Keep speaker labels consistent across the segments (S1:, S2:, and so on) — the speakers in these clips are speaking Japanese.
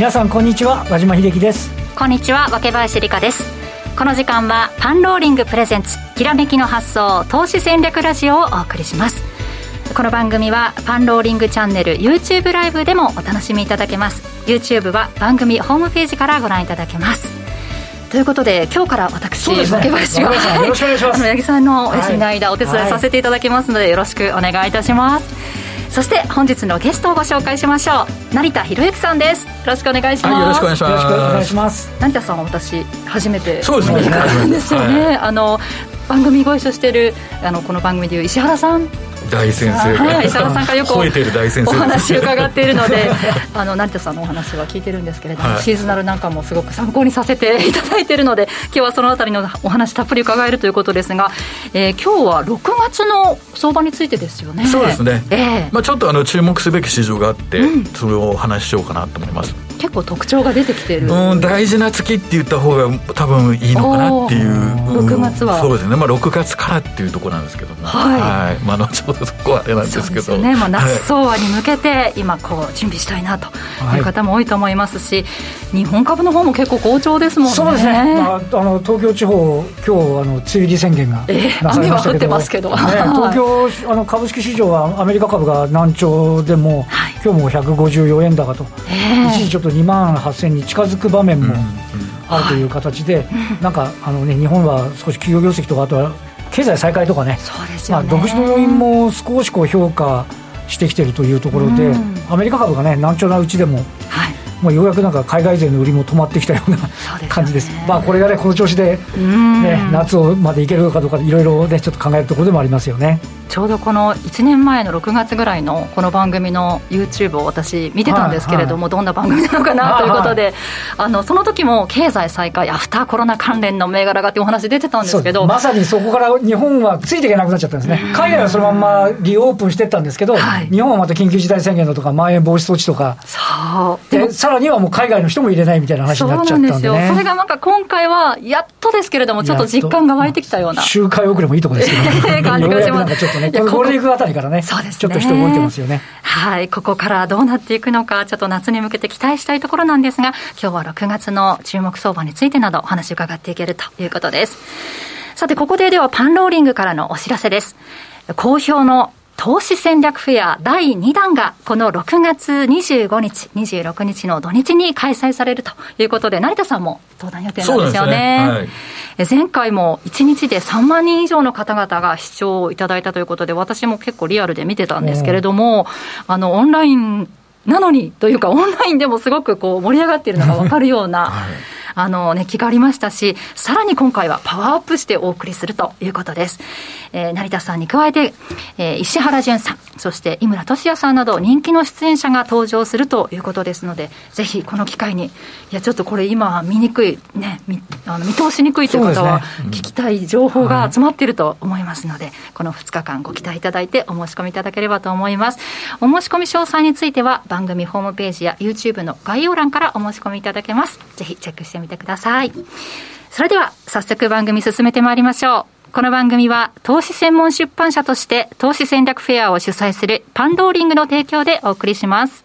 S1: 皆さんこんにちは和島秀樹です。
S2: こんにちは若林理香です。この時間はパンローリングプレゼンツきらめきの発想投資戦略ラジオをお送りします。この番組はパンローリングチャンネル YouTube ライブでもお楽しみいただけます。YouTube は番組ホームページからご覧いただけます。ということで今日から私、
S1: ね、
S2: 竹林が
S1: よろしくお願いします。
S2: 八木さんのお休みの間、お手伝いさせていただきますので、よろしくお願いいたしますそして本日のゲストをご紹介しましょう。成田博之さんです。よろしくお願いします、はい、
S3: よろしくお願いします。よろしくお願いし
S1: ます。
S2: 成田さんは私初めて
S3: そうですね。
S2: ですよね、はい、あの番組ご一緒しているあのこの番組でいう石原さん
S3: 大先生
S2: はい、石原さんからよくお話伺っているので あの成田さんのお話は聞いてるんですけれども、はい、シーズナルなんかもすごく参考にさせていただいているので今日はそのあたりのお話たっぷり伺えるということですが、えー、今日は6月の相場についてですよね。
S3: そうですね、えーまあ、ちょっとあの注目すべき市場があって、うん、それをお話ししようかなと思います
S2: 結構特徴が出てきてる。
S3: うん大事な月って言った方が多分いいのかなっていう。
S2: 6月は、
S3: そうですね、まあ、6月からっていうところなんですけども。はい、はい。まあ、後ほどそこはあれなんですけど。
S2: ね、まあ、夏相場に向けて今こう準備したいなという方も多いと思いますし、はい、日本株の方も結構好調ですもんね。
S1: そうですね、まあ、あの東京地方今日あの梅雨入り宣言が
S2: えー、雨は降ってますけど、ね、
S1: 東京あの株式市場はアメリカ株が難聴でも、はい、今日も154円高と、えー、一時ちょっと2万8000に近づく場面もあるという形で、なんかあの、ね、日本は少し企業業績とかあとは経済再開とかね
S2: そうですよ
S1: ね、まあ、独自の要因も少しこう評価してきているというところで、アメリカ株がね難聴なうちでも、はいもうようやくなんか海外勢の売りも止まってきたような感じです、ね、まあ、これがね、この調子で、ね、夏をまでいけるかどうか、いろいろね、ちょっと考えるところでもありますよね。
S2: ちょうどこの1年前の6月ぐらいのこの番組の YouTube を私見てたんですけれども、はいはい、どんな番組なのかなということで、はいはい、あのその時も経済再開アフターコロナ関連の銘柄がってお話出てたんですけど
S1: まさにそこから日本はついていけなくなっちゃったんですね。海外はそのままリオープンしてったんですけど、はい、日本はまた緊急事態宣言のとかまん延防止措置とか。
S2: そう。
S1: でさらにはもう海外の人も入れないみたいな話になっちゃったんで、ね、そうなんです
S2: よ。それがなんか今回はやっとですけれどもちょっと実感が湧いてきたような。
S1: 周回遅れもいいところですけどね。感じがします。ちょっとねゴールデンウィークあたりからねそうですね。ちょっと人動いてますよね。
S2: はいここからどうなっていくのかちょっと夏に向けて期待したいところなんですが今日は6月の注目相場についてなどお話伺っていけるということです。さてここでではパンローリングからのお知らせです。好評の投資戦略フェア第2弾がこの6月25日、26日の土日に開催されるということで、成田さんも登壇予定なんですよね。ね。はい、前回も1日で3万人以上の方々が視聴をいただいたということで、私も結構リアルで見てたんですけれども、あの、オンラインなのにというか、オンラインでもすごくこう盛り上がっているのが分かるような、はいあの、熱気がありましたし、さらに今回はパワーアップしてお送りするということです。えー、成田さんに加えて、えー、石原淳さん、そして井村俊也さんなど人気の出演者が登場するということですので、ぜひこの機会に、いや、ちょっとこれ今見にくい、ね、見あの見通しにくいという方は、聞きたい情報が集まっていると思いますので、この2日間ご期待いただいてお申し込みいただければと思います。お申し込み詳細については番組ホームページや YouTube の概要欄からお申し込みいただけます。ぜひチェックしてみてください。それでは早速番組進めてまいりましょう。この番組は投資専門出版社として投資戦略フェアを主催するパンローリングの提供でお送りします。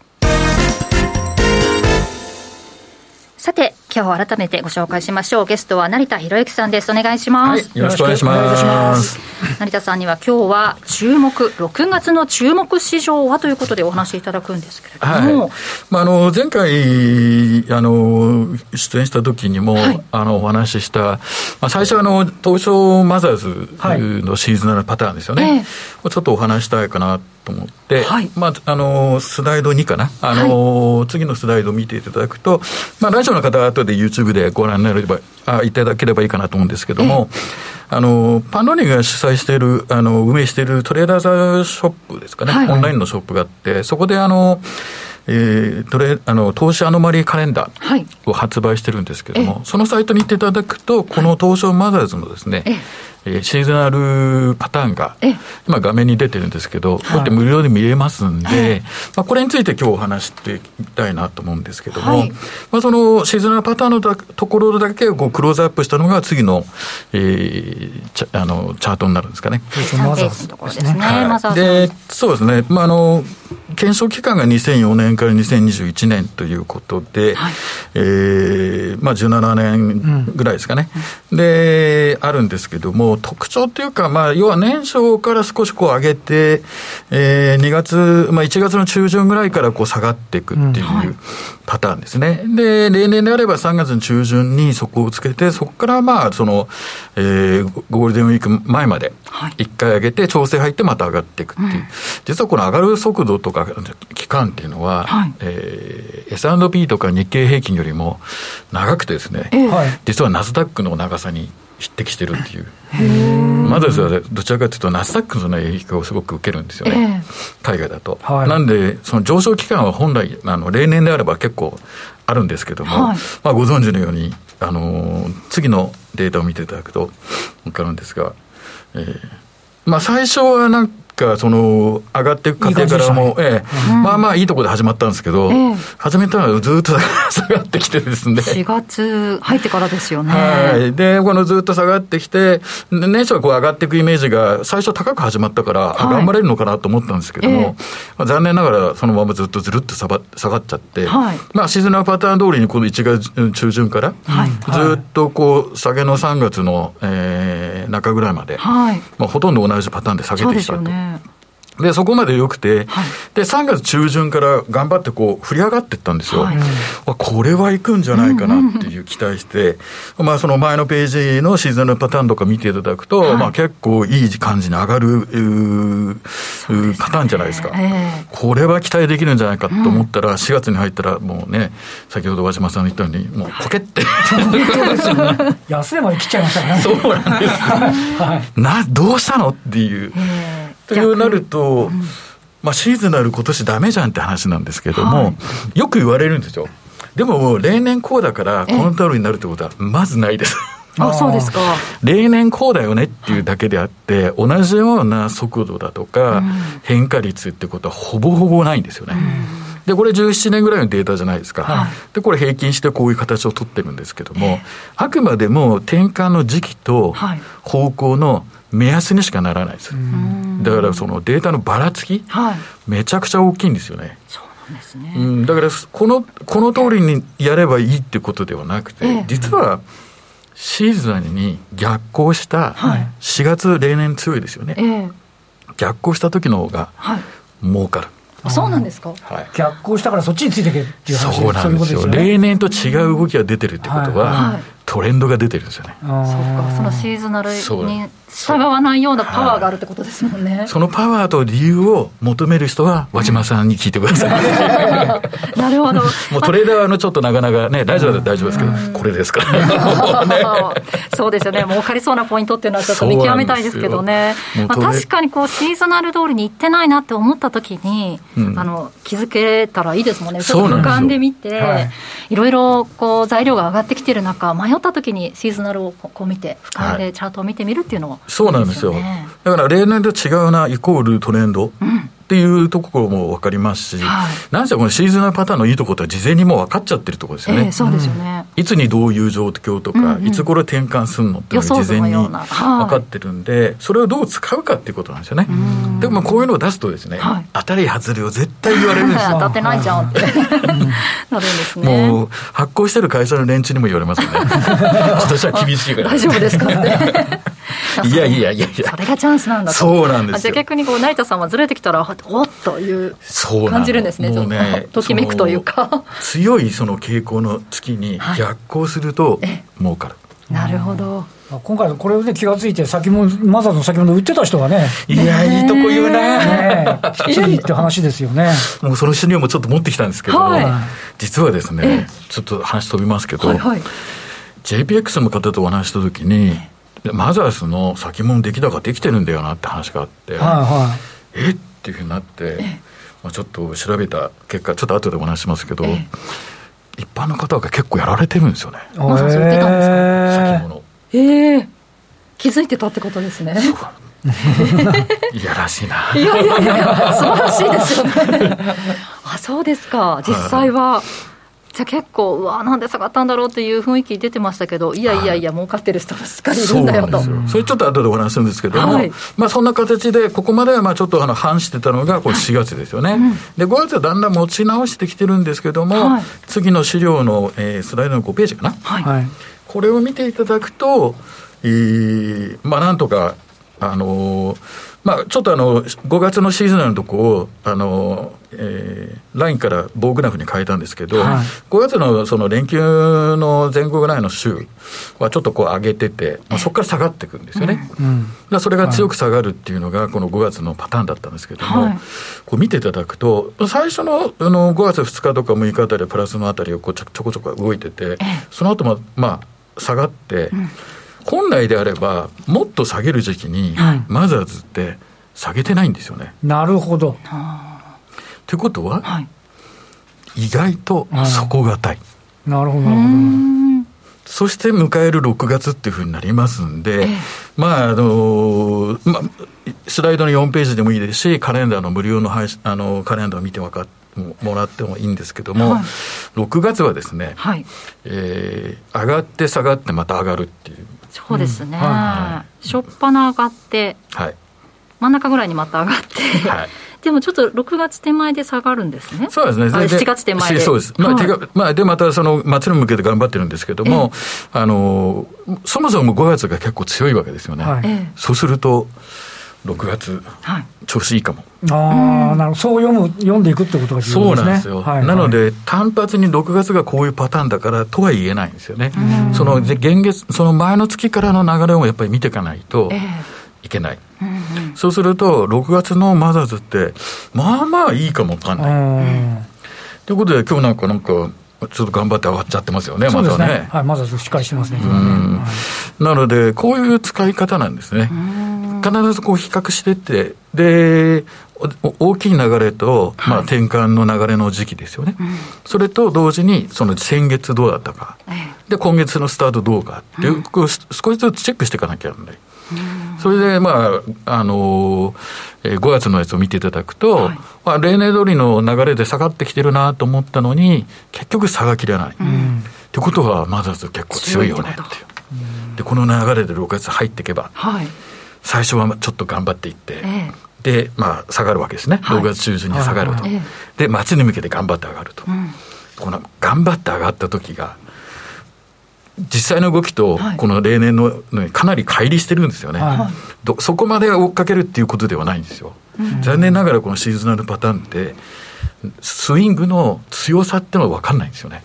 S2: さて、今日改めてご紹介しましょう。ゲストは成田博之さんです。お願いします。
S3: はい、よろしくお願いします。
S2: 成田さんには今日は注目、6月の注目市場はということでお話しいただくんですけれども。はい、
S3: まあ、あの、前回、あの、出演した時にも、はい、あの、お話しした、まあ、最初あの、東証マザーズのシーズナルパターンですよね。はい、ちょっとお話したいかなと思って、はい、まあ、あの、スライド2かな。あの、はい、次のスライドを見ていただくと、まあ、ラジオの方は後で YouTube でご覧になれば、あいただければいいかなと思うんですけども、あの、パンローニが主催している、あの、運営しているトレーダーザショップですかね、はい、オンラインのショップがあって、そこであの、えー、トレあの投資アノマリーカレンダーを発売してるんですけれども、はい、そのサイトに行っていただくと、この東証マザーズのですね、ええー、シーズナルパターンが、今画面に出てるんですけど、こうやって無料で見れますんで、まあ、これについて今日お話していきたいなと思うんですけども、はい、まあ、そのシーズナルパターンのところだけこうクローズアップしたのが次の、えー、チャあのチャートになるんですかね。
S2: マザーズですね。
S3: はい、で、そうですね。まあ、あの、検証期間が2004年から2021年ということで、はい、えー、まあ、17年ぐらいですかね、うん、で、あるんですけども、特徴というか、まあ、要は年初から少しこう上げて、えー、2月、まあ、1月の中旬ぐらいからこう下がっていくっていうパターンですね。うんはい、で、例年であれば3月の中旬に底をつけて、そこからまあ、その、えー、ゴールデンウィーク前まで、1回上げて、調整入ってまた上がっていくっていう、うん、実はこの上がる速度とか期間っていうのは、はい。えー、S&P とか日経平均よりも長くてですね、えー、実はナスダックの長さに匹敵してるっていう。まずはどちらかというと、ナスダックの影響をすごく受けるんですよね、えー、海外だと。はい、なんで、その上昇期間は本来、あの例年であれば結構あるんですけども、はい、まあ、ご存知のように、あのー、次のデータを見ていただくと分かるんですが、えーまあ、最初はなんがその上がっていく過程からも、ええ、まあまあいいところで始まったんですけど、始めたらずっと下がってきてですね。
S2: 4月入ってからですよね。
S3: はい。で、このずっと下がってきて、年初はこう上がっていくイメージが最初高く始まったから、頑張れるのかなと思ったんですけども、まあ、残念ながらそのままずっとずるっと下がっちゃって、まあシーズナルパターン通りにこの1月中旬から、ずっとこう下げの3月の、えー、中ぐらいまで、まあほとんど同じパターンで下げてきたと。で、そこまで良くて、はい、で、3月中旬から頑張ってこう、振り上がっていったんですよ。はい、これはいくんじゃないかなっていう期待して、まあ、その前のページのシーズンのパターンとか見ていただくと、はい、まあ、結構いい感じに上がる、ね、パターンじゃないですか、えー、これは期待できるんじゃないかと思ったら、4月に入ったら、もうね、先ほど和島さんが言ったように、もうポケって。
S1: 安値まで切っちゃいましたね。
S3: そうなんです。はい、な、どうしたのっていう。えーというなると、まあ、シーズナル今年ダメじゃんって話なんですけども、はい、よく言われるんですよ。でも、例年こうだから、この通りになるってことは、まずないです。
S2: あそうですか。
S3: 例年こうだよねっていうだけであって、同じような速度だとか、変化率ってことはほぼほぼないんですよね。で、これ17年ぐらいのデータじゃないですか。はい、で、これ平均してこういう形を取ってるんですけども、あくまでも転換の時期と方向の目安にしかならないです。だからそのデータのばらつき、はい、めちゃくちゃ大きいんですよね。
S2: そうなんですね。
S3: うん、だからこの、この通りにやればいいってことではなくて、ええ、実は、シーズンに逆行した4月、例年強いですよね、え、逆行した時の方が儲かる、
S2: そうなんですか、
S1: はい、逆行したからそっちについていけっていう話。
S3: そうなんですよ、ね、例年と違う動きが出てるってことは、はい、トレンドが出てるんですよね。
S2: そうか、そのシーズナルに従わないようなパワーがあるってことですもんね。
S3: そのパワーと理由を求める人は、和島さんに聞いてくださ
S2: い。なるほど。
S3: もうトレーダーはのちょっとなかなかね、大丈夫は大丈夫ですけど、これですから、ね、
S2: そうですよね、儲かりそうなポイントっていうのはちょっと見極めたいですけどね。まあ、確かにこう、シーズナル通りに行ってないなって思った時に、うん、あの、気づけたらいいですもんね。ちょっと俯瞰で見て、はい、いろいろこう、材料が上がってきてる中、迷った時にシーズナルをこう見て、俯瞰でチャートを見てみるっていうのは、
S3: そうなんですよ。だから例年と違うな、イコールトレンド。うんっていうところも分かりますし、はい、なんせこのシーズナルパターンのいいところは事前にもう分かっちゃってるところですよね。えー、
S2: そうですよね、
S3: いつにどういう状況とか、うんうん、いつ頃転換するのっていうのが事前に分かってるんで、それをどう使うかっていうことなんですよね。でもこういうのを出すとですね、はい、当たり外れを絶対言われるんですよ。
S2: 当たってないじゃんって なるんですね。
S3: もう発行してる会社の連中にも言われますね。今年は厳しいから。
S2: 大丈夫ですかね。
S3: いやいやいやいや。
S2: それがチャンスなんだ
S3: そうなんです
S2: じゃあ逆にこう成田さんはずれてきたらおっという感じるんですね。もうねときめくというか。
S3: 強いその傾向の月に逆行すると儲かる。
S2: なるほど。
S1: 今回、これで気がついて、先もマザーの先物売ってた人がね、
S3: いや、いいとこ言うね、
S1: きりって話ですよね。
S3: もうその資料もちょっと持ってきたんですけど、はい、実はですね、ちょっと話飛びますけど、はいはい、JPX の方とお話したときに、マザースの先物出来高できてるんだよなって話があって、はいはい、えっ？ていうふうになって、まあ、ちょっと調べた結果、ちょっと後でお話しますけど、一般の方が結構やられてるんですよね。
S2: マザース売ってたんですか？
S3: 先物。
S2: ええー気づいてたってことですね。
S3: いやらしいな。
S2: いやいやいや、素晴らしいですよね。あ、そうですか。実際は。じゃ結構、うわ、なんで下がったんだろうっていう雰囲気出てましたけど、いやいやいや、儲かってる人がしっかりいるんだよ。と。
S3: それちょっと後でお話するんですけども、はい、まあそんな形で、ここまではまあちょっとあの反してたのが、これ4月ですよね、はいうん、で、5月はだんだん持ち直してきてるんですけども、はい、次の資料の、えー、スライドの5ページかな、はい、これを見ていただくと、えー、まあなんとか、あのーまあ、ちょっとあの5月のシーズナルのとこをあの、えー、ラインから棒グラフに変えたんですけど、はい、5月のその連休の前後ぐらいの週はちょっとこう上げてて、まあ、そこから下がっていくんですよね、うん。うん、それが強く下がるっていうのが、この5月のパターンだったんですけども、はい、こう見ていただくと、最初のあの5月2日とか6日あたりはプラスのあたりをこうちょこちょこ動いてて、その後もまあ下がって、うん本来であれば、もっと下げる時期に、マザーズって下げてないんですよね。
S1: なるほど。
S3: ということは、はい、意外と底堅い。
S1: なるほど、なるほど。
S3: そして迎える6月っていうふうになりますんで、ええ、まあ、あの、まあ、スライドの4ページでもいいですし、カレンダーの無料の配あのカレンダーを見て分かもらってもいいんですけども、はい、6月はですね、はい、えー、上がって下がってまた上がるっていう
S2: そうですね、うんはい、初っ端上がって、はい、真ん中ぐらいにまた上がって、はい、でもちょっと6月手前で下がるんですね。
S3: そうですね。
S2: 7月手前で。
S3: そうです。まあ、はい、まあ、で、またその、末に向けて頑張ってるんですけども、あの、そもそも5月が結構強いわけですよね。はい、そうすると、6月、はい、調子いいかも。
S1: ああ、なるほど、そう読む、読んでいくってことが重
S3: 要ですね。そうなんですよ。はいはい、なので、単発に6月がこういうパターンだからとは言えないんですよね。その、現月、その前の月からの流れをやっぱり見ていかないといけない。えーうんうん、そうすると、6月のマザーズって、まあまあいいかもわかんない。ということで、今日なんか、なんか、ちょっと頑張って上がっちゃってますよね、ま
S1: たね。ねはい、まずしっかりしてますね。
S3: なので、こういう使い方なんですね。必ずこう比較してって、で、大きい流れと、まあ、転換の流れの時期ですよね、はいそれと同時に、その先月どうだったか、で、今月のスタートどうかっていう、うん、少しずつチェックしていかなきゃならない。それで、まあ、あのー、5月のやつを見ていただくと、はい、まあ、例年通りの流れで下がってきてるなと思ったのに、結局下がきれない。って、ことは、まず結構強いよねっていう。で、この流れで6月入っていけば、はい、最初はちょっと頑張っていって、ええ、で、まあ、下がるわけですね、はい、6月中旬に下がると、え、で、末に向けて頑張って上がると、うん、この頑張って上がった時が、実際の動きと、この例年のかなり乖離してるんですよね、はい、そこまで追っかけるっていうことではないんですよ、うん、残念ながらこのシーズナルパターンって、スイングの強さってのは分かんないんですよね。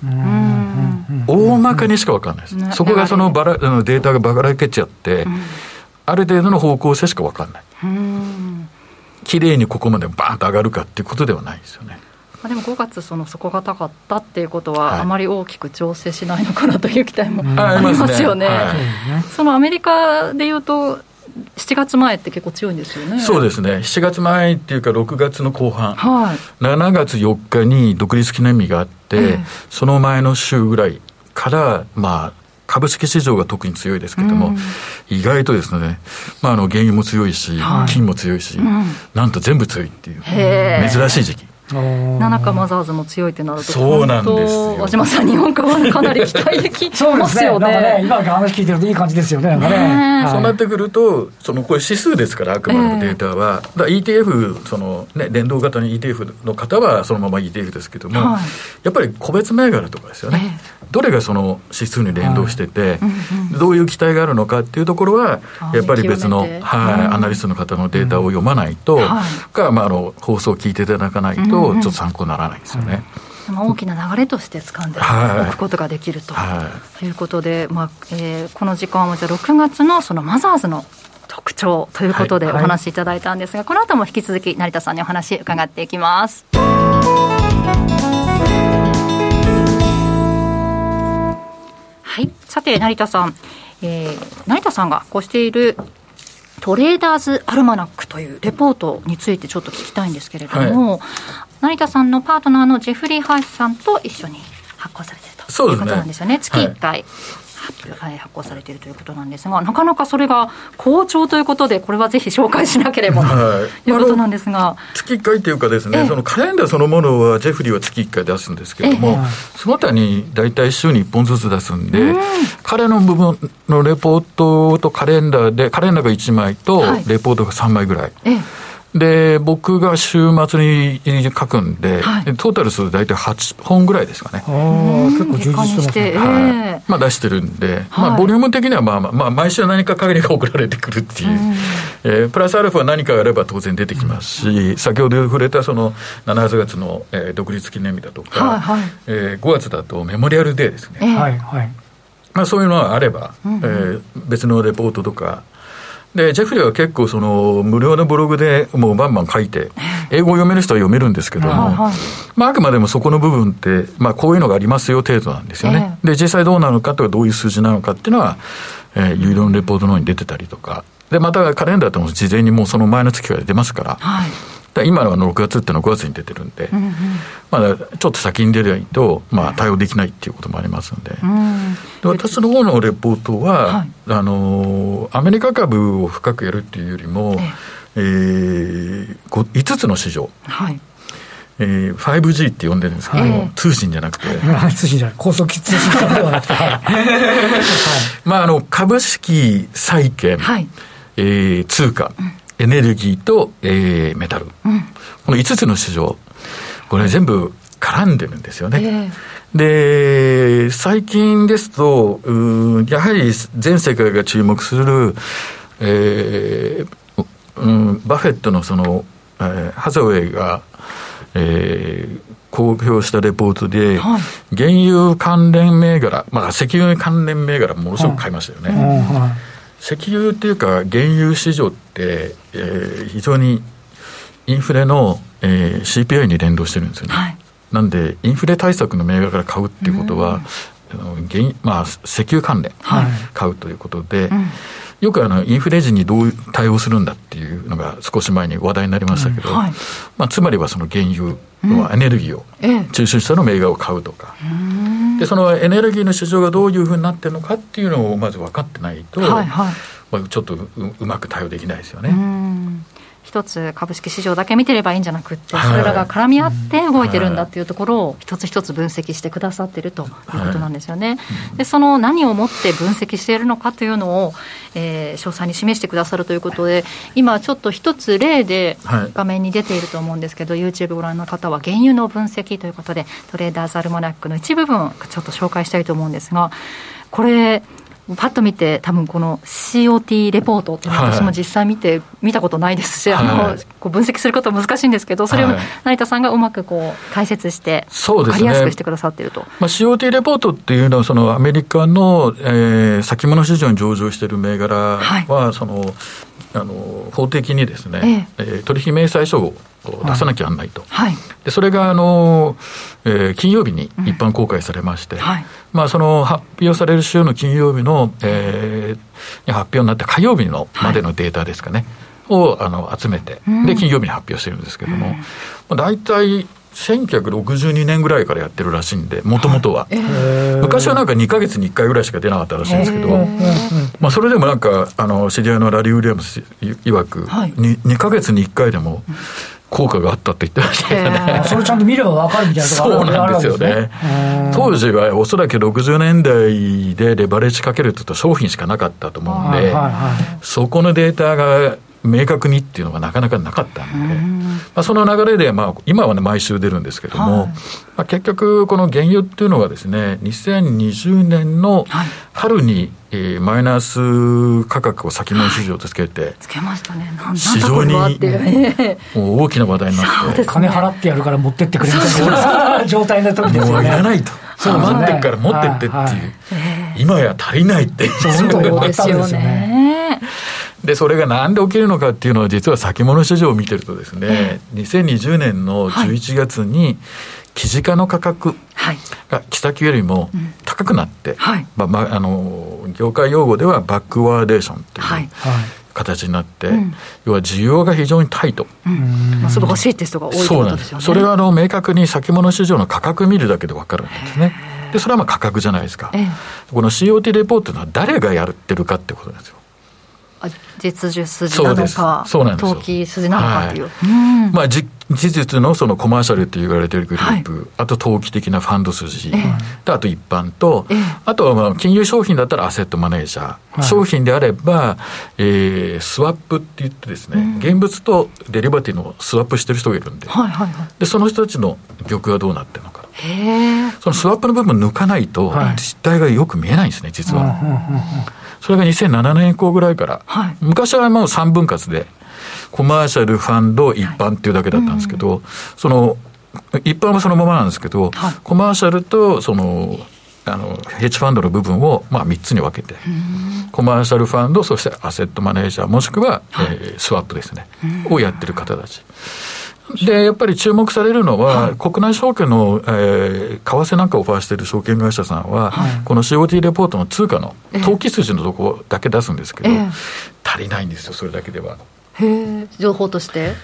S3: 大まかにしか分かんないです。そこがそのバラデータがばらけちゃって、ある程度の方向性しか分かんない。綺麗にここまでバーンと上がるかっていうことではないですよね。
S2: まあ、でも5月、その底堅かったっていうことは、あまり大きく調整しないのかなという期待もありますよね。そのアメリカでいうと7月前って結構強いんですよね。
S3: そうですね。7月前っていうか6月の後半。はい。7月4日に独立記念日があって、えー、その前の週ぐらいから、まあ、株式市場が特に強いですけれども、うん、意外とですね、まあ、あの原油も強いし、はい、金も強いし、うん、なんと全部強いっていう珍しい時期。
S2: 七日マザーズも強いってなると、
S3: そうなんですよ。
S2: 和島さん、日本株はかなり期待できますよね。ね。
S1: ね今の話聞いてるといい感じですよね、ね。
S3: ねそうなってくると、そのこれ、指数ですから、あくまでもデータは、えー、ETF、そのね、連動型の ETF の方はそのまま ETF ですけども、はい、やっぱり個別銘柄とかですよね。えーどれがその指数に連動してて、どういう期待があるのかっていうところは、やっぱり別の、はい、アナリストの方のデータを読まないと、か、まあ、あの放送を聞いていただかないと、ちょっと参考にならないですよね。
S2: 大きな流れとして掴んでおくことができると。い。うことで、まあえー、この時間はじゃあ6月のそのマザーズの特徴ということでお話しいただいたんですが、はいはい、この後も引き続き成田さんにお話伺っていきます。はい。さて、成田さん、えー、成田さんがこうしているトレーダーズアルマナックというレポートについてちょっと聞きたいんですけれども、はい、成田さんのパートナーのジェフリー・ハイスさんと一緒に発行されているということなんですよね。ね。月1回、はい発表発行されているということなんですが、なかなかそれが好調ということで、これはぜひ紹介しなければ。ということなんですが。
S3: 月1回というかですね、そのカレンダーそのものは、ジェフリーは月1回出すんですけれども、その他に大体週に1本ずつ出すんで、彼の部分のレポートとカレンダーで、カレンダーが1枚と、レポートが3枚ぐらい。で、僕が週末に書くんで、はい、トータル数大体8本ぐらいですかね。
S1: 結構充実してます
S3: ね。はい。まあ出してるんで、はい、まあボリューム的にはまあまあ、毎週何か限りが送られてくるっていう。うん、えー、プラスアルファ何かあれば当然出てきますし、うん、先ほど触れたその7月の、えー、独立記念日だとか、はいはい、えー、5月だとメモリアルデーですね。えー、はいはい。まあそういうのがあれば、うん、えー、別のレポートとか、で、ジェフリーは結構その無料のブログでもうバンバン書いて、英語を読める人は読めるんですけども、はいまああくまでもそこの部分って、まあこういうのがありますよ程度なんですよね。で、実際どうなのかとかどういう数字なのかっていうのは、えー、有料のレポートの方に出てたりとか、で、またカレンダーとも事前にもうその前の月から出ますから、はい今の6月っていうのは5月に出てるんで、うんうん、まだちょっと先に出ないと、まあ、対応できないっていうこともありますので、うん、で私の方のレポートは、はい、あのアメリカ株を深くやるっていうよりも、えー、5, つの市場、はい。えー、5G って呼んでるんですけど通信じゃなくて。
S1: 通信じゃない、高速通信ではなくて。はい、
S3: まあ、あの、株式、債券、はい、えー、通貨、うんエネルギーと、えー、メタル、うん、この5つの市場、これ全部絡んでるんですよね。えー、で、最近ですと、うやはり全世界が注目する、えーうん、バフェットのその、えー、ハザウェイが、えー、公表したレポートで、はい、原油関連銘柄、まあ、石油関連銘柄ものすごく買いましたよね。はいはい石油っていうか原油市場って、えー、非常にインフレの、えー、CPI に連動してるんですよね、はい、なんでインフレ対策の銘柄から買うっていうことは、原まあ、石油関連買うということで、よくあのインフレ時にどう対応するんだっていうのが少し前に話題になりましたけど、うん。はい、まあ、つまりはその原油のエネルギーを中心したの銘柄を買うとか、でそのエネルギーの市場がどういうふうになってるのかっていうのをまず分かってないと、はいはい、まあ、ちょっとううまく対応できないですよね。
S2: 一つ株式市場だけ見てればいいんじゃなくて、それらが絡み合って動いてるんだっていうところを一つ一つ分析してくださってるということなんですよね。で、その何をもって分析しているのかというのを、えー、詳細に示してくださるということで、今ちょっと一つ例で画面に出ていると思うんですけど、はい、YouTube ご覧の方は原油の分析ということで、トレーダーズアルマナックの一部分ちょっと紹介したいと思うんですが、これ、パッと見て、多分この COT レポートっていうのは私も実際見て、見たことないですし、はい、あのこう分析することは難しいんですけど、それを成田さんがうまくこう解説して、分かりやすくしてくださっていると。ね、
S3: まあ、COT レポートっていうのは、そのアメリカの、えー、先物市場に上場している銘柄は、はい、そのあの法的にですね、ええ。ー、取引明細書を出さなきゃならないと、はい、でそれがあの、えー、金曜日に一般公開されまして、うんはい、まあ、その発表される週の金曜日の、えー、発表になって火曜日のまでのデータですかね、はい、をあの集めて、で金曜日に発表してるんですけれども、うん、大体1962年ぐらいからやってるらしいんで、もともとは、えー、昔はなんか2か月に1回ぐらいしか出なかったらしいんですけど、えー、まあ、それでもなんか、あの知り合いのラリー・ウィリアムスいわく、はい、2, 2か月に1回でも、効果があったって言ってましたよね。
S1: それちゃんと見れば分かるみたいな
S3: そうなんですよね。当時はおそらく60年代でレバレッジかけると商品しかなかったと思うんで、はいはいはい、そこのデータが明確にっていうのがなかなかなかったんで、まあ、その流れで、まあ、今はね、毎週出るんですけども、はい、まあ、結局、この原油っていうのはですね、2020年の春に、えー、マイナス価格を先物市場とつけて、はい、
S2: つけましたね、
S3: 市場にもう大きな話題になって、
S1: ね、金払ってやるから持ってってくれみたいな状態の時ですよね。もうい
S3: らないと。余ってっから持ってってっていう、はいはい、今や足りないって、
S2: そうですよね。
S3: で、それがなんで起きるのかっていうのは、実は先物市場を見てるとですね、えー、2020年の11月に、生地化の価格が木先よりも高くなって、はい、まあ、まあ、あの、業界用語ではバックワーデーションという、はい。形になって、うん、要は需要が非常にタイト、
S2: うん。まあ、すぐ欲しいって人が多いということですよね。
S3: それはあの明確に先物市場の価格見るだけで分かるんですね。で、それはまあ価格じゃないですか。この COT レポートのは誰がやってるかってことなんですよ。
S2: 実需筋なのか、
S3: そうなん
S2: です投機筋なのかという。はい、
S3: まあ、事実のそのコマーシャルって言われてるグループ、はい、あと投機的なファンド筋、えー、あと一般と、えー、あとはまあ金融商品だったらアセットマネージャー、はい、商品であれば、えー、スワップって言ってですね、うん、現物とデリバティのスワップしてる人がいるんで、はいはいはい、でその人たちの玉はどうなってるのか。そのスワップの部分抜かないと、実態がよく見えないんですね、実は。それが2007年以降ぐらいから、はい、昔はもう3分割で、コマーシャル、ファンド、一般っていうだけだったんですけど、はいうん、その、一般はそのままなんですけど、はい、コマーシャルと、その、あの、ヘッジファンドの部分を、まあ、3つに分けて、コマーシャルファンド、そしてアセットマネージャー、もしくは、はい、えー、スワップですね、をやってる方たち。で、やっぱり注目されるのは、はい、国内証券の、えー、為替なんかオファーしている証券会社さんは、はい、この COT レポートの通貨の投機筋のところだけ出すんですけど、えー、足りないんですよ、それだけでは。
S2: へえ、情報として？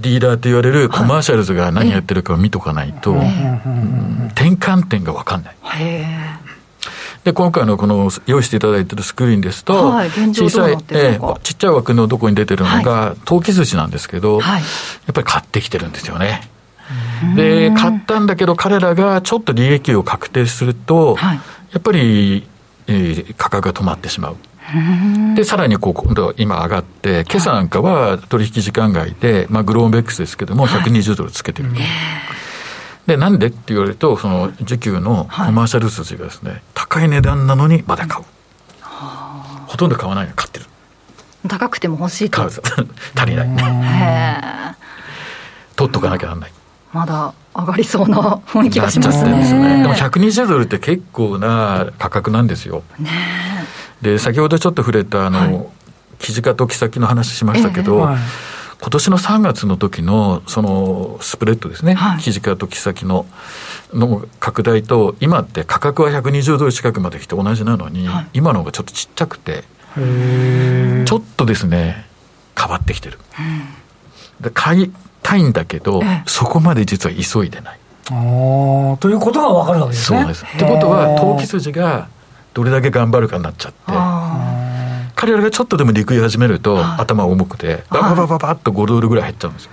S3: リーダーと言われるコマーシャルズが何やってるかを見とかないと、はい、転換点が分かんない。へえ。で、今回のこの用意していただいているスクリーンですと、はい、小さい、えー、ちっちゃい枠のどこに出てるのが、投機筋なんですけど、はい、やっぱり買ってきてるんですよね。で、買ったんだけど、彼らがちょっと利益を確定すると、はい、やっぱり、えー、価格が止まってしまう。で、さらにこう、今度今上がって、今朝なんかは取引時間外で、まあ、グローンベックスですけども、120ドルつけてると。で、なんで？って言われると、その需給のコマーシャル筋がですね、はい、高い値段なのにまだ買う。ほとんど買わないのに買ってる。
S2: 高くても欲しい
S3: と。足りない。へ取っとかなきゃなんない。
S2: まだ上がりそうな雰囲気がしますね。すね
S3: でも120ドルって結構な価格なんですよ。ねで、先ほどちょっと触れた、あの、はい、記事化と木先の話しましたけど、えーはい今年の3月の時のそのスプレッドですね、はい、記事化と木先のの拡大と、今って価格は120ドル近くまで来て同じなのに、はい、今の方がちょっとちっちゃくて、ちょっとですね、変わってきてる。で買いたいんだけど、そこまで実は急いでない。
S1: あということが分かるわけですね。
S3: そうです。ってことは、投機筋がどれだけ頑張るかになっちゃって。彼らがちょっとでも陸い始めると、頭重くて、ばばばばばっと5ドルぐらい減っちゃうんですよ。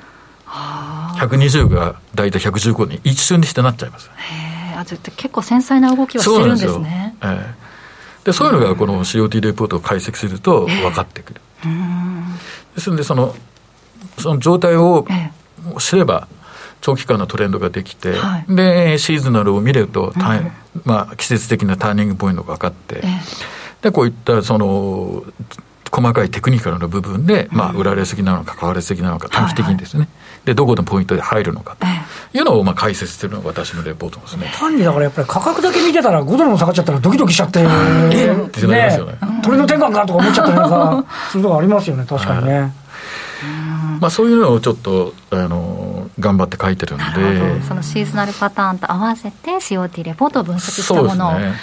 S3: 120が大体115に一瞬にしてなっちゃいます。
S2: へえ、結構繊細な動きをしてるんですね。そうえ
S3: ー、でそういうのがこの COT レポートを解析すると分かってくる。えー、ですのでその、その状態を知れば、長期間のトレンドができて、はい、で、シーズナルを見ると、うん、まあ、季節的なターニングポイントが分かって、えーで、こういったその、細かいテクニカルな部分で、まあ、売られすぎなのか、買われすぎなのか、短期的にですね、はいはい、で、どこのポイントで入るのかというのを、まあ、解説してるのが私のレポートですね。
S1: 単にだからやっぱり価格だけ見てたら、5ドルも下がっちゃったら、ドキドキしちゃって、えー、ってなりますよね。鳥の転換かとか思っちゃったりなんか、そういうとこありますよね、確かにね。はい。
S3: まあ、そういうのをちょっとあの頑張って書いてるんで。
S2: そのシーズナルパターンと合わせて COT レポートを分析したものを、ね、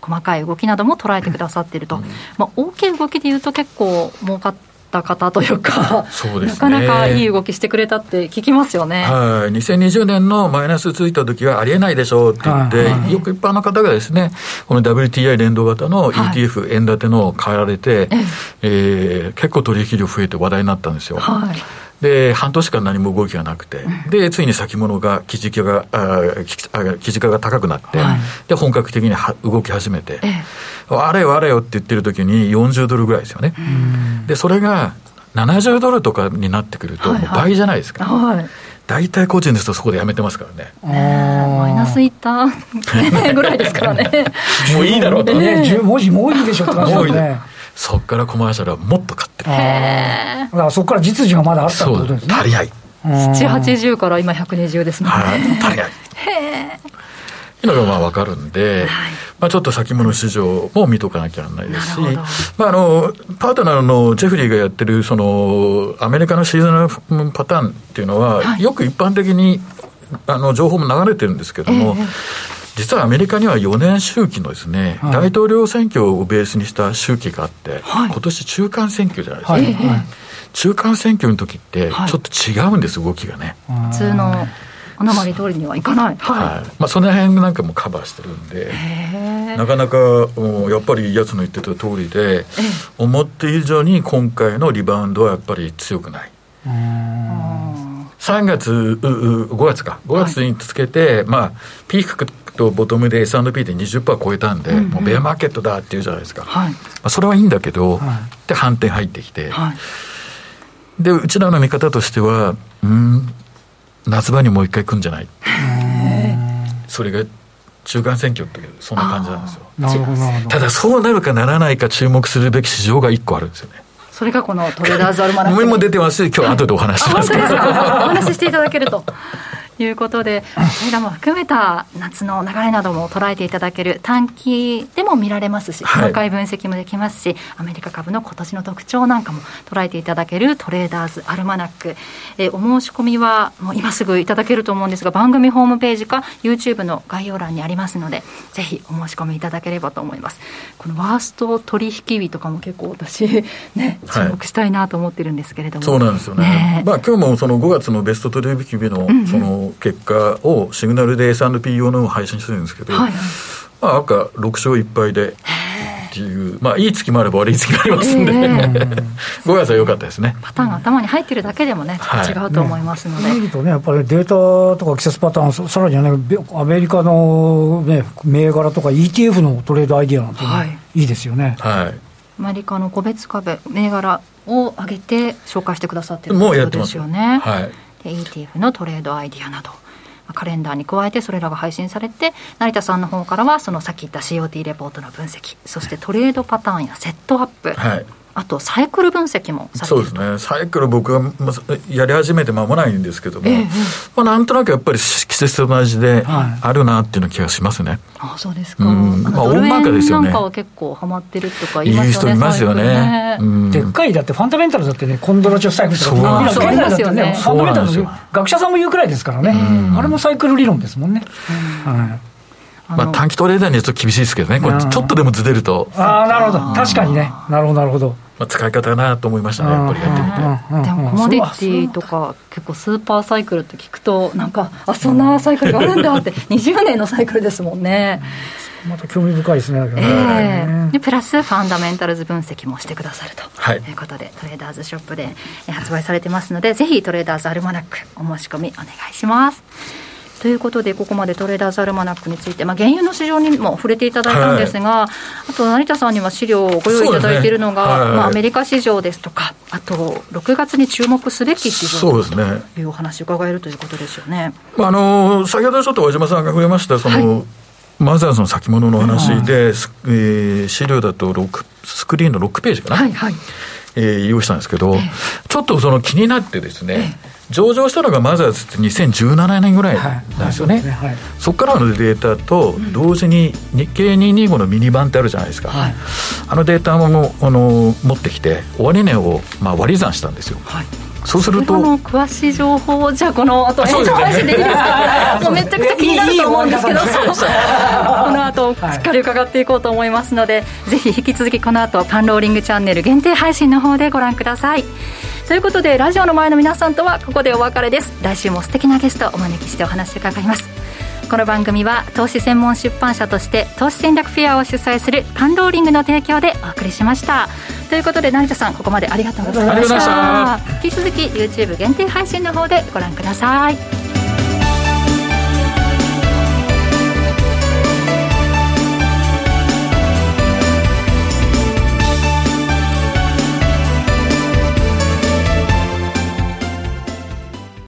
S2: 細かい動きなども捉えてくださっていると、うん、まあ、大きい動きでいうと結構儲かった方というかそうです、ね、なかなかいい動きしてくれたって聞きますよね。
S3: はい、2020年のマイナスついた時はありえないでしょうって言って、はい、よく一般の方がですね、この WTI 連動型の ETF、はい、円建ての買われて、え。えー、結構取引量増えて話題になったんですよ。はいで、半年間何も動きがなくて、で、ついに先物が、記事価が、あ記事価が高くなって、はい、で、本格的には動き始めて、ええ、あれよあれよって言ってる時に40ドルぐらいですよね。で、それが70ドルとかになってくると、もう倍じゃないですか。はい。はい大体個人ですとそこでやめてますからね。
S2: マイナスいった？ぐらいですからね。
S3: もういいだろうと。
S1: ね、10文字もういいでしょって感じですね。
S3: そこからコマーシャルはもっと買ってる。
S1: だからそこから実需がまだあったってことですね。
S3: 足りない。
S2: 7、80から今120ですね。
S3: はい、足りない。へえ。いうのがまあ分かるんで、はい、まあ、ちょっと先物市場も見とかなきゃならないですし、まあ、あのパートナーのジェフリーがやってるそのアメリカのシーズナルパターンっていうのは、はい、よく一般的にあの情報も流れてるんですけども、えー実はアメリカには4年周期のですね、はい、大統領選挙をベースにした周期があって、はい、今年中間選挙じゃないですか、はい、中間選挙の時ってちょっと違うんです、動きがね。
S2: 普通の穴まり通りにはいかない、
S3: はい、はい、まあ、その辺なんかもカバーしてるんでなかなかやっぱりやつの言ってた通りで思って以上に今回のリバウンドはやっぱり強くない。3月5月か。5月につけて、はい、まあピークとボトムで S&P で20%超えたんで、うんうん、もうベアマーケットだっていうじゃないですか、はい、まあ、それはいいんだけど、はい、で反転入ってきて、はい、でうちらの見方としてはうん夏場にもう一回来るんじゃない？それが中間選挙っていうそんな感じなんですよ。なるほどただそうなるかならないか注目するべき市場が1個あるんですよね。
S2: それがこのトレーダーズアルマナック。
S3: も出てますし今日後でお話します。
S2: お話ししていただけるということで、それらも含めた夏の流れなども捉えていただける短期でも見られますし、細かい分析もできますし、はい、アメリカ株の今年の特徴なんかも捉えていただけるトレーダーズアルマナック、えー、お申し込みはもう今すぐいただけると思うんですが、番組ホームページか YouTube の概要欄にありますので、ぜひお申し込みいただければと思います。このワースト取引日とかも結構私、ね、注目したいなと思ってるんですけれども。
S3: はい、そうなんですよね。ねまあ今日もその5月のベスト取引日のその、うんうん結果をシグナルで S&P 用のを配信してるんですけど、はい、まあ、赤6勝1敗で。っていう、まあ、いい月もあれば悪い月もありますんで、えー、5月は良かったですね。
S2: パターンが頭に入ってるだけでもね、違うと思いますので、
S1: 見るとね、やっぱりデータとか季節パターン、さらにはね、アメリカの、ね、銘柄とか ETF のトレードアイディアなんて、はい、いいですよね。
S3: はい、ア
S2: メリカの個別株、銘柄を上げて紹介してくださってるということですよね。はい ETF のトレードアイディアなど。カレンダーに加えてそれらが配信されて成田さんの方からはそのさっき言った COT レポートの分析そしてトレードパターンやセットアップ、はい、あとサイクル分析も
S3: そうですね。サイクル僕がやり始めて間もないんですけども、えー、まあ、なんとなくやっぱり季節と同じであるなっていうの気がしますね、
S2: はい、あそうですか、うん、まあ大まかですよね。なんかは結構ハマってるとか言いますよね
S3: いい人いますよね、
S1: うん、でっかいだってファンダメンタルだってねコンドロチョサイクルとかそうなんですよ。ねファンダメンタルの学者さんも言うくらいですからね、あれもサイクル理論ですもんね、はい。
S3: まあ、短期トレーダーにはちょっと厳しいですけどね、これちょっとでもずれると。
S1: ああ、なるほど、確かにね、なるほど、なるほど。
S3: まあ、使い方かなと思いましたね、やっぱりやってみ
S2: て。でも、コモディティとか、結構スーパーサイクルって聞くと、なんか、あそんなサイクルがあるんだって、20年のサイクルですもんね。
S1: また興味深いですね、
S2: えー、でプラスファンダメンタルズ分析もしてくださるということで、はい、トレーダーズショップで発売されてますので、ぜひトレーダーズアルマナック、お申し込みお願いします。ということで、ここまでトレーダーズアルマナックについて、まあ、原油の市場にも触れていただいたんですが、はい、あと成田さんには資料をご用意いただいているのが、ね。はい、まあ、アメリカ市場ですとか、あと6月に注目すべき市場というお話、伺えるということですよね、
S3: まあ、あの先ほどちょっと和島さんが触れました、その、はい。まずはその先物の話で、うん、えー、資料だと6スクリーンの6ページかな、はいはい。えー、用意したんですけど、えー、ちょっとその気になってですね、えー上場したのがマザーズって2017年ぐらいなんですよね、はい。はい、そこからのデータと同時に日経225のミニ版ってあるじゃないですか、はい、あのデータもあの持ってきて終値をまあ割り算したんですよ、そうすると
S2: 詳しい情報をじゃあこの後延長配信でいいですか？もうめちゃくちゃ気になると思うんですけど。この後しっかり伺っていこうと思いますので、ぜひ引き続きこの後パンローリングチャンネル限定配信の方でご覧くださいということでラジオの前の皆さんとはここでお別れです。来週も素敵なゲストをお招きしてお話伺います。この番組は投資専門出版社として投資戦略フェアを主催するパンローリングの提供でお送りしました。ということで成田さんここまでありがとうございました。引き続き YouTube 限定配信の方でご覧ください